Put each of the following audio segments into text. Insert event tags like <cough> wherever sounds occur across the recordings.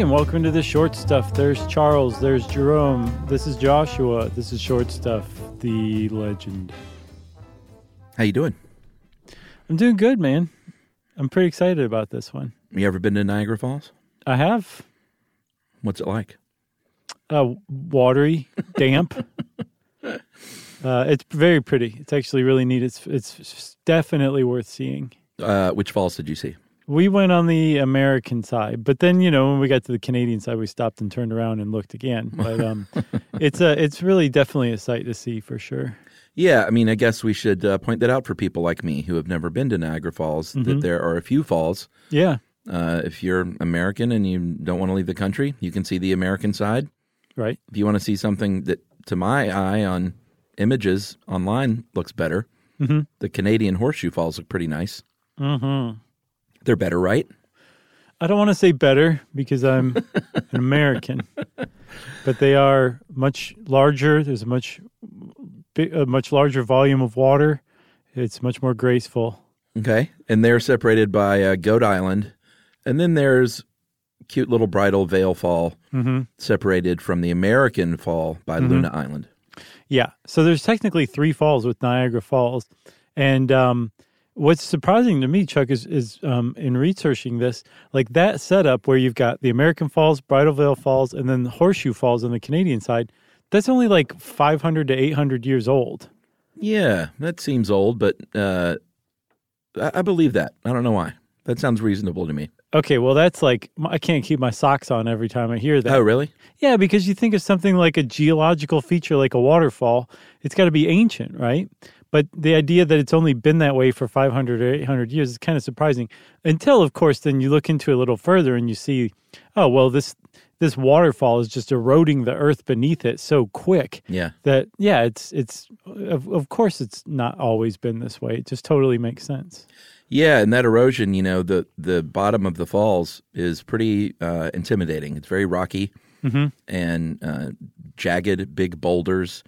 everybody, and welcome to the short stuff. There's Charles, there's Jerome, this is Joshua, this is short stuff, the legend. How you doing? I'm doing good, man. I'm pretty excited about this one. You ever been to Niagara Falls? I have What's it like? uh, watery, damp. <laughs> uh, it's very pretty. It's actually really neat. It's it's definitely worth seeing. Uh, which falls did you see? We went on the American side, but then you know when we got to the Canadian side, we stopped and turned around and looked again. But um, <laughs> it's a it's really definitely a sight to see for sure. Yeah, I mean, I guess we should uh, point that out for people like me who have never been to Niagara Falls that there are a few falls. Yeah, Uh, if you're American and you don't want to leave the country, you can see the American side. right. If you want to see something that, to my eye, on images online looks better, the Canadian Horseshoe Falls look pretty nice. Mm-hmm. They're better, right? I don't want to say better because I'm an American, but they are much larger. There's a much a much larger volume of water. It's much more graceful. Okay. And they're separated by uh, Goat Island. And then there's cute little Bridal Veil Fall separated from the American Fall by Luna Island. Yeah. So there's technically three falls with Niagara Falls, and um, what's surprising to me, Chuck, is is um, in researching this, like that setup where you've got the American Falls, Bridal Veil Falls, and then the Horseshoe Falls on the Canadian side. That's only like 500 to 800 years old. Yeah, that seems old, but uh, I, I believe that. I don't know why. That sounds reasonable to me. Okay, well, that's like I can't keep my socks on every time I hear that. Oh, really? Yeah, because you think of something like a geological feature like a waterfall, it's got to be ancient, right? But the idea that it's only been that way for 500 or 800 years is kind of surprising. Until, of course, then you look into it a little further and you see, oh, well, this this waterfall is just eroding the earth beneath it so quick Yeah. that yeah, it's it's of, of course it's not always been this way. It just totally makes sense. Yeah, and that erosion, you know, the the bottom of the falls is pretty uh, intimidating. It's very rocky and uh, jagged, big boulders.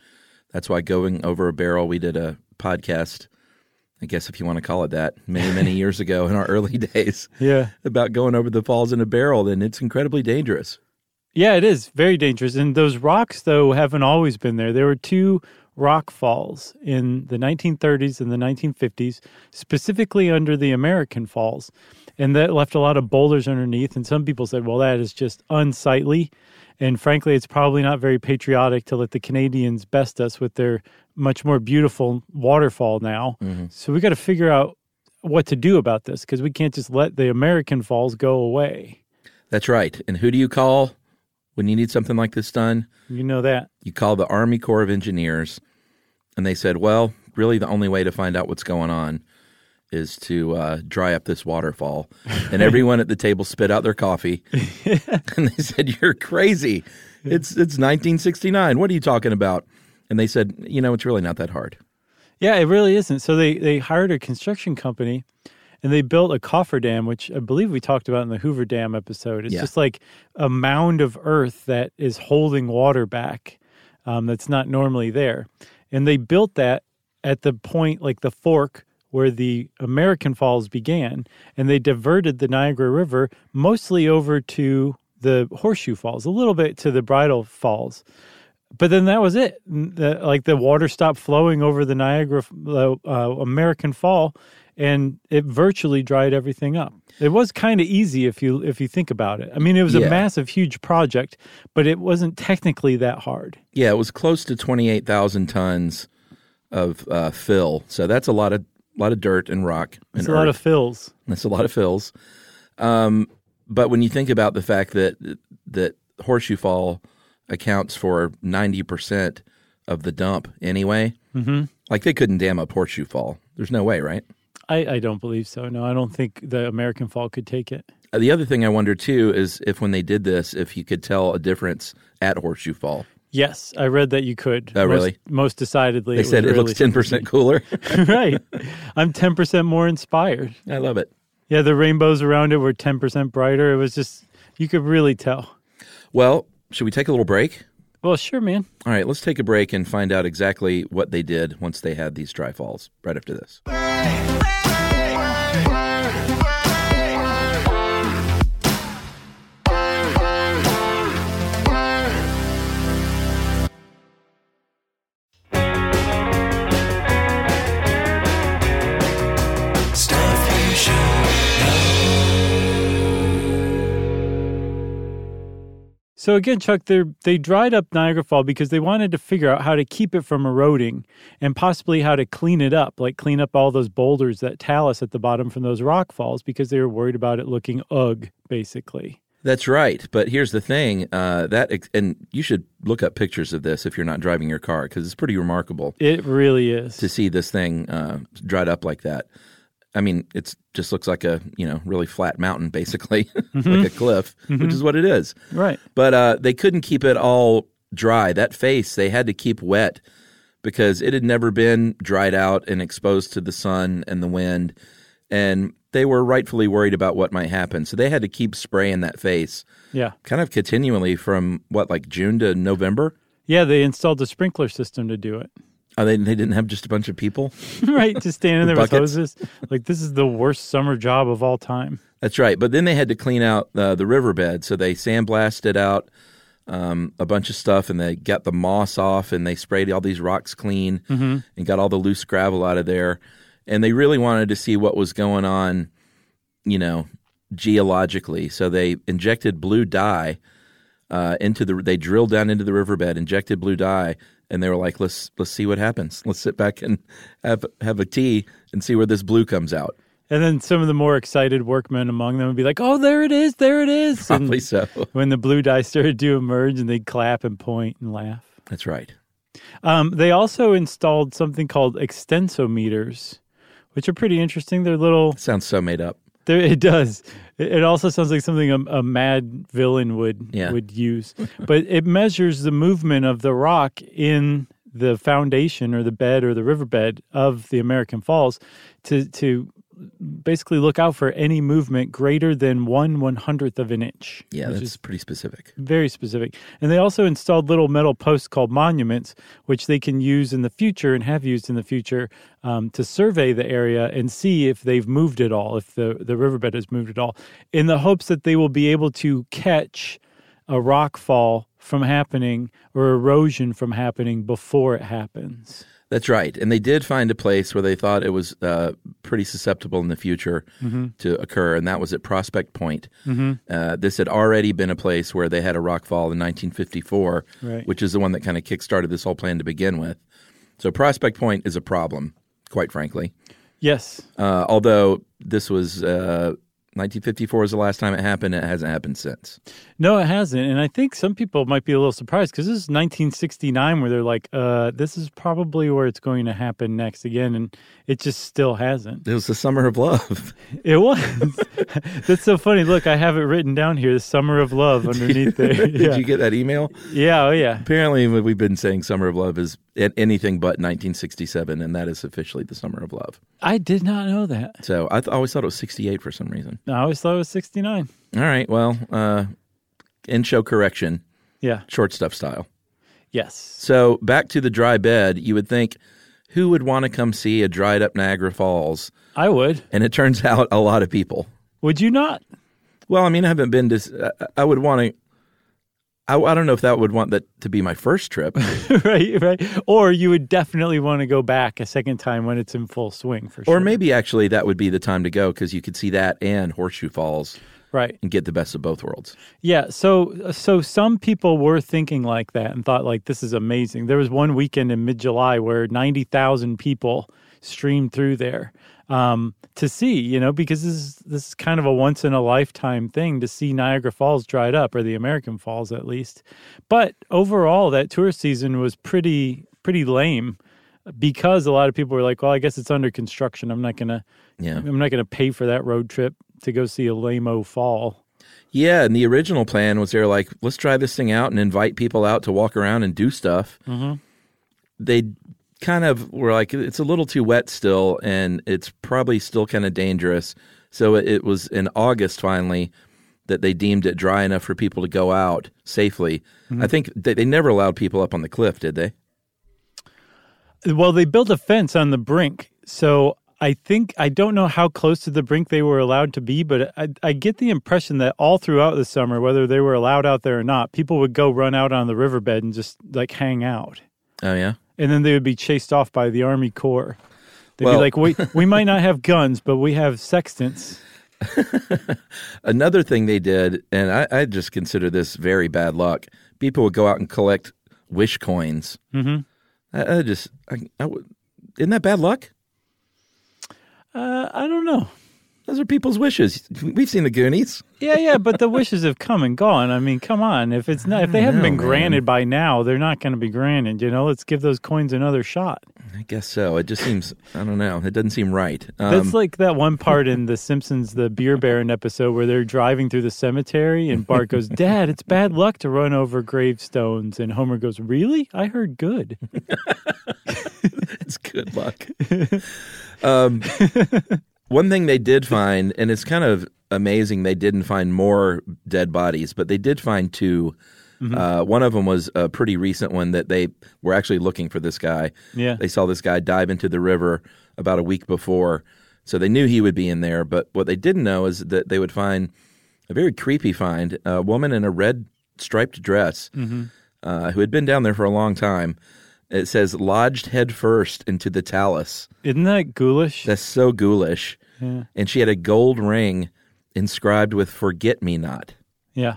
That's why going over a barrel, we did a podcast. I guess if you want to call it that, many many <laughs> years ago in our early days, Yeah. about going over the falls in a barrel, and it's incredibly dangerous. Yeah, it is very dangerous. And those rocks, though, haven't always been there. There were two rock falls in the 1930s and the 1950s, specifically under the American Falls. And that left a lot of boulders underneath. And some people said, well, that is just unsightly. And frankly, it's probably not very patriotic to let the Canadians best us with their much more beautiful waterfall now. So we got to figure out what to do about this because we can't just let the American falls go away. That's right. And who do you call when you need something like this done? You know that. You call the Army Corps of Engineers, and they said, well, really the only way to find out what's going on is to uh, dry up this waterfall. And <laughs> everyone at the table spit out their coffee, <laughs> and they said, "You're crazy. It's it's 1969. What are you talking about?" And they said, "You know, it's really not that hard." Yeah, it really isn't. So they they hired a construction company and they built a cofferdam, which I believe we talked about in the Hoover Dam episode. It's Yeah. just like a mound of earth that is holding water back um, that's not normally there. And they built that at the point, like the fork where the American Falls began, and they diverted the Niagara River mostly over to the Horseshoe Falls, a little bit to the Bridal Falls but then that was it. The, like the water stopped flowing over the Niagara, uh, uh, American Fall, and it virtually dried everything up. It was kind of easy if you if you think about it. I mean, it was Yeah. a massive, huge project, but it wasn't technically that hard. Yeah, it was close to 28,000 tons of uh, fill. So that's a lot of lot of dirt and rock. And It's a lot of fills. That's a lot of fills. Um, but when you think about the fact that that Horseshoe Fall accounts for ninety percent of the dump anyway, mm-hmm. like they couldn't dam up Horseshoe Fall. There's no way, right? I, I don't believe so. No, I don't think the American Fall could take it. Uh, The other thing I wonder too is if when they did this, if you could tell a difference at Horseshoe Fall. Yes, I read that you could. Oh, Most- really? Most, decidedly. They was said it really looks ten percent cooler. <laughs> <laughs> right. I'm 10% more inspired. I love it. Yeah, the rainbows around it were 10% brighter. It was just, you could really tell. Well, should we take a little break? Well, sure, man. All right, let's take a break and find out exactly what they did once they had these dry falls. Right after this. So again, Chuck, they they dried up Niagara Fall because they wanted to figure out how to keep it from eroding and possibly how to clean it up, like clean up all those boulders that talus at the bottom from those rock falls because they were worried about it looking ugh, basically. That's right. But here's the thing: uh, that and you should look up pictures of this if you're not driving your car because it's pretty remarkable It really is. to see this thing uh, dried up like that. I mean, it just looks like a you know really flat mountain, basically, <laughs> like a cliff, which is what it is. right. But uh, they couldn't keep it all dry. That face they had to keep wet because it had never been dried out and exposed to the sun and the wind, and they were rightfully worried about what might happen. So they had to keep spraying that face Yeah. kind of continually from what like June to November. Yeah, they installed a sprinkler system to do it. Oh, they they didn't have just a bunch of people. <laughs> right, just standing there with buckets. hoses. Like this is the worst summer job of all time. That's right. But then they had to clean out uh, the riverbed, so they sandblasted out um, a bunch of stuff, and they got the moss off, and they sprayed all these rocks clean, and got all the loose gravel out of there. And they really wanted to see what was going on, you know, geologically. So they injected blue dye uh, into the. They drilled down into the riverbed, injected blue dye, and they were like, "Let's let's see what happens. Let's sit back and have have a tea and see where this blue comes out." And then some of the more excited workmen among them would be like, "Oh, there it is, there it is!" <laughs> And Probably so. when the blue dye started to emerge, and they'd clap and point and laugh. That's right. Um, they also installed something called extensometers, which are pretty interesting. They're little. Sounds so made up. They're, it does. It, it also sounds like something a, a mad villain would Yeah. would use, but it measures the movement of the rock in the foundation or the bed or the riverbed of the American Falls to to basically look out for any movement greater than one one hundredth of an inch. Yeah, which that's is pretty specific. very specific. And they also installed little metal posts called monuments, which they can use in the future and have used in the future um, to survey the area and see if they've moved at all, if the, the riverbed has moved at all, in the hopes that they will be able to catch a rock fall from happening or erosion from happening before it happens. That's right. And they did find a place where they thought it was uh, pretty susceptible in the future to occur, and that was at Prospect Point. Uh, this had already been a place where they had a rock fall in 1954, Right. which is the one that kind of kickstarted this whole plan to begin with. So Prospect Point is a problem, quite frankly. Yes. Uh, although this was uh, 1954 was the last time it happened, it hasn't happened since. No, it hasn't. And I think some people might be a little surprised because this is 1969 where they're like, uh, this is probably where it's going to happen next again. And it just still hasn't. It was the summer of love. <laughs> It was. <laughs> That's so funny. Look, I have it written down here, the summer of love <laughs> underneath there. Did you get that email? yeah. Oh, yeah. Apparently, we've been saying summer of love is anything but 1967, and that is officially the summer of love. I did not know that. So I th- always thought it was 68 for some reason. I always thought it was 69. All right, well, uh, in show correction, Yeah. short stuff style. Yes. So back to the dry bed, you would think who would want to come see a dried up Niagara Falls? I would. And it turns <laughs> out a lot of people. Would you not? Well, I mean, I haven't been to. I- I would want to. I, I don't know if that would want that to be my first trip. <laughs> right. Right. Or you would definitely want to go back a second time when it's in full swing for sure. Or maybe actually that would be the time to go because you could see that and Horseshoe Falls Right. and get the best of both worlds. Yeah, so so some people were thinking like that and thought like this is amazing. There was one weekend in mid July where ninety thousand people streamed through there um, to see, you know, because this is this is kind of a once in a lifetime thing to see Niagara Falls dried up, or the American Falls at least. But overall, that tourist season was pretty pretty lame because a lot of people were like, "Well, I guess it's under construction. I'm not gonna, Yeah. I'm not gonna pay for that road trip to go see a lame-o fall." Yeah, and the original plan was they're like, let's try this thing out and invite people out to walk around and do stuff. Mm-hmm. They kind of were like, it's a little too wet still, and it's probably still kind of dangerous. So it, it was in August finally that they deemed it dry enough for people to go out safely. Mm-hmm. I think they, they never allowed people up on the cliff, did they? Well, they built a fence on the brink. So I think, I don't know how close to the brink they were allowed to be, but I, I get the impression that all throughout the summer, whether they were allowed out there or not, people would go run out on the riverbed and just like hang out. Oh yeah. And then they would be chased off by the Army Corps. They'd Well- be like, we, we might not have guns, but we have sextants. <laughs> Another thing they did, and I, I just consider this very bad luck. People would go out and collect wish coins. Mm-hmm. I, I just, I, I would, isn't that bad luck? Uh, I don't know. Those are people's wishes. We've seen the Goonies. Yeah, yeah, but the wishes have come and gone. I mean, come on. If it's not, if they haven't know, been man. granted by now, they're not going to be granted. You know, let's give those coins another shot. I guess so. It just seems, I don't know. It doesn't seem right. Um, That's like that one part in The <laughs> Simpsons, the Beer Baron episode, where they're driving through the cemetery, and Bart goes, "Dad, it's bad luck to run over gravestones," and Homer goes, "Really? I heard good." <laughs> it's good luck. <laughs> um, one thing they did find, and it's kind of amazing, they didn't find more dead bodies, but they did find 2 Uh, one of them was a pretty recent one that they were actually looking for this guy. Yeah. They saw this guy dive into the river about a week before, so they knew he would be in there. But what they didn't know is that they would find a very creepy find a woman in a red striped dress uh, who had been down there for a long time. It says lodged head first into the talus. Isn't that ghoulish? That's so ghoulish. Yeah. And she had a gold ring inscribed with "Forget Me Not." yeah.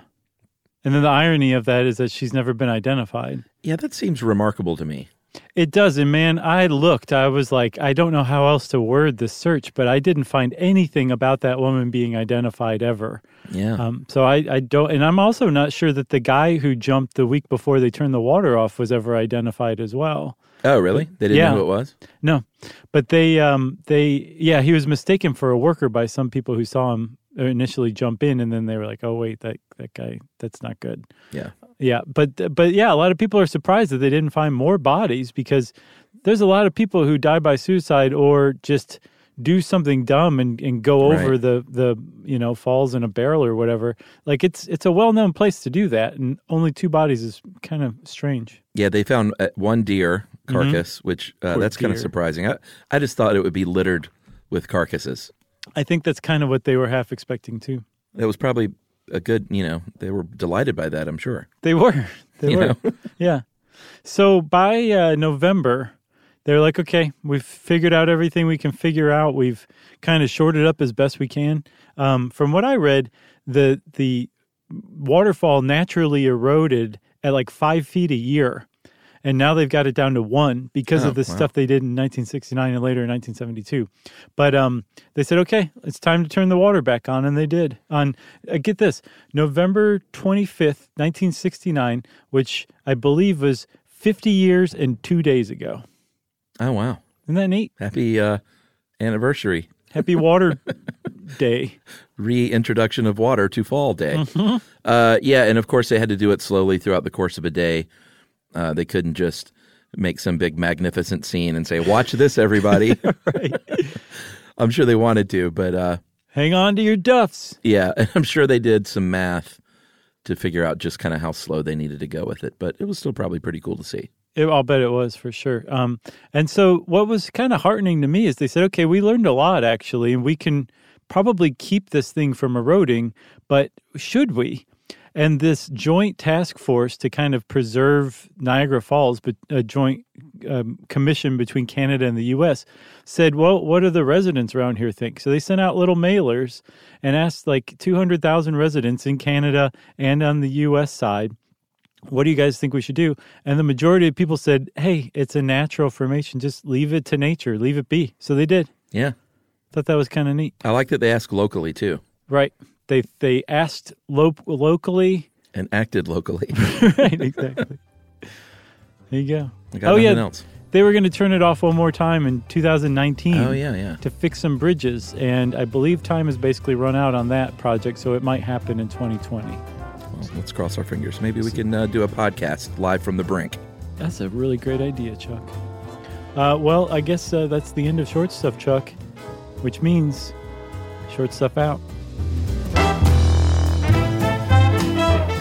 And then the irony of that is that she's never been identified. Yeah, that seems remarkable to me. It does. And man, I looked, I was like, I don't know how else to word this search, but I didn't find anything about that woman being identified ever. Yeah, Um, so I, I don't, and I'm also not sure that the guy who jumped the week before they turned the water off was ever identified as well. Oh, really? They didn't Yeah. know who it was. No, but they, um, they, yeah, he was mistaken for a worker by some people who saw him initially jump in, and then they were like, "Oh, wait, that that guy, that's not good." Yeah, Yeah, but but yeah, a lot of people are surprised that they didn't find more bodies because there's a lot of people who die by suicide or just do something dumb and, and go over Right. the the you know falls in a barrel or whatever. Like it's it's a well known place to do that, and only two bodies is kind of strange. yeah. They found uh, one deer carcass, which uh, that's kind of surprising. I, I just thought it would be littered with carcasses. I think that's kind of what they were half expecting too. It was probably a good, you know, they were delighted by that. I'm sure. They were. <laughs> They You were. <laughs> Yeah. So by uh, November, they're like, okay, we've figured out everything we can figure out. We've kind of shorted up as best we can. Um, from what I read, the the waterfall naturally eroded at like five feet a year. And now they've got it down to one because Oh, of the wow. stuff they did in 1969 and later in 1972. But um, they said, okay, it's time to turn the water back on, and they did. On uh, get this, November 25th, 1969, which I believe was 50 years and two days ago. Oh wow! Isn't that neat? Happy uh, anniversary. Happy Water <laughs> Day. reintroduction of water to fall day. Uh, yeah, and of course they had to do it slowly throughout the course of a day. Uh, they couldn't just make some big magnificent scene and say, "Watch this, everybody." <laughs> <laughs> I'm sure they wanted to, but uh, Hang on to your duffs. yeah, and <laughs> I'm sure they did some math to figure out just kind of how slow they needed to go with it. But it was still probably pretty cool to see. It, I'll bet it was for sure. Um, and so, what was kind of heartening to me is they said, okay, we learned a lot actually, and we can probably keep this thing from eroding, but should we? And this joint task force to kind of preserve Niagara Falls, but a joint um, commission between Canada and the U.S., said, well, what do the residents around here think? So they sent out little mailers and asked like 200,000 residents in Canada and on the U.S. side what do you guys think we should do? And the majority of people said, hey, it's a natural formation. Just leave it to nature, leave it be. So they did. Yeah, Thought that was kind of neat. I like that they asked locally too Right. They they asked lo- locally. and acted locally. <laughs> right, exactly. There you go. Oh, yeah. else. They were going to turn it off one more time in 2019 Oh yeah, yeah. to fix some bridges. And I believe time has basically run out on that project. So it might happen in 2020. Well, let's cross our fingers. Maybe we can uh, do a podcast live from the brink. That's a really great idea, Chuck. Uh, well, I guess uh, that's the end of short stuff, Chuck, which means short stuff out.